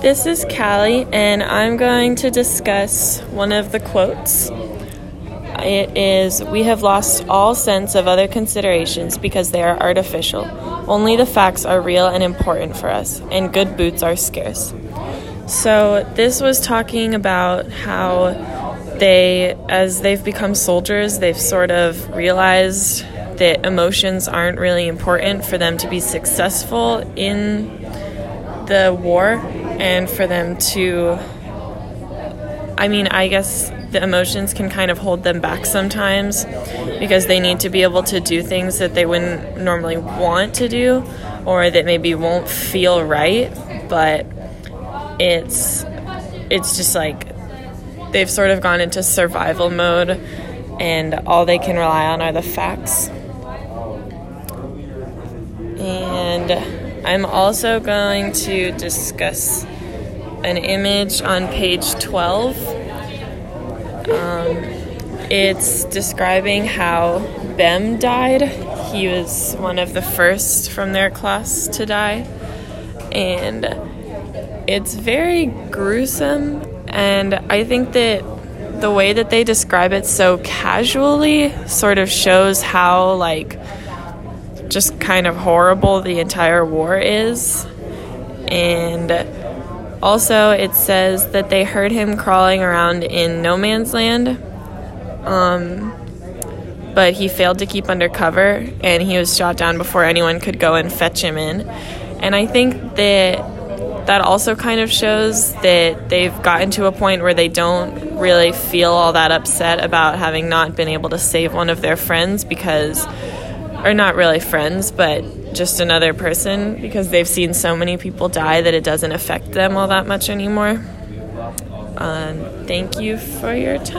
This is Callie, and I'm going to discuss one of the quotes. It is We have lost all sense of other considerations because they are artificial. Only the facts are real and important for us, and good boots are scarce. So, this was talking about how they, as they've become soldiers, they've sort of realized that emotions aren't really important for them to be successful in the war and for them to I mean, I guess the emotions can kind of hold them back sometimes because they need to be able to do things that they wouldn't normally want to do or that maybe won't feel right, but it's it's just like they've sort of gone into survival mode and all they can rely on are the facts. And I'm also going to discuss an image on page 12. Um, it's describing how Behm died. He was one of the first from their class to die. And it's very gruesome. And I think that the way that they describe it so casually sort of shows how, like, just kind of horrible the entire war is. And also, it says that they heard him crawling around in no man's land, um, but he failed to keep under cover and he was shot down before anyone could go and fetch him in. And I think that that also kind of shows that they've gotten to a point where they don't really feel all that upset about having not been able to save one of their friends because or not really friends, but just another person because they've seen so many people die that it doesn't affect them all that much anymore. Um, thank you for your time.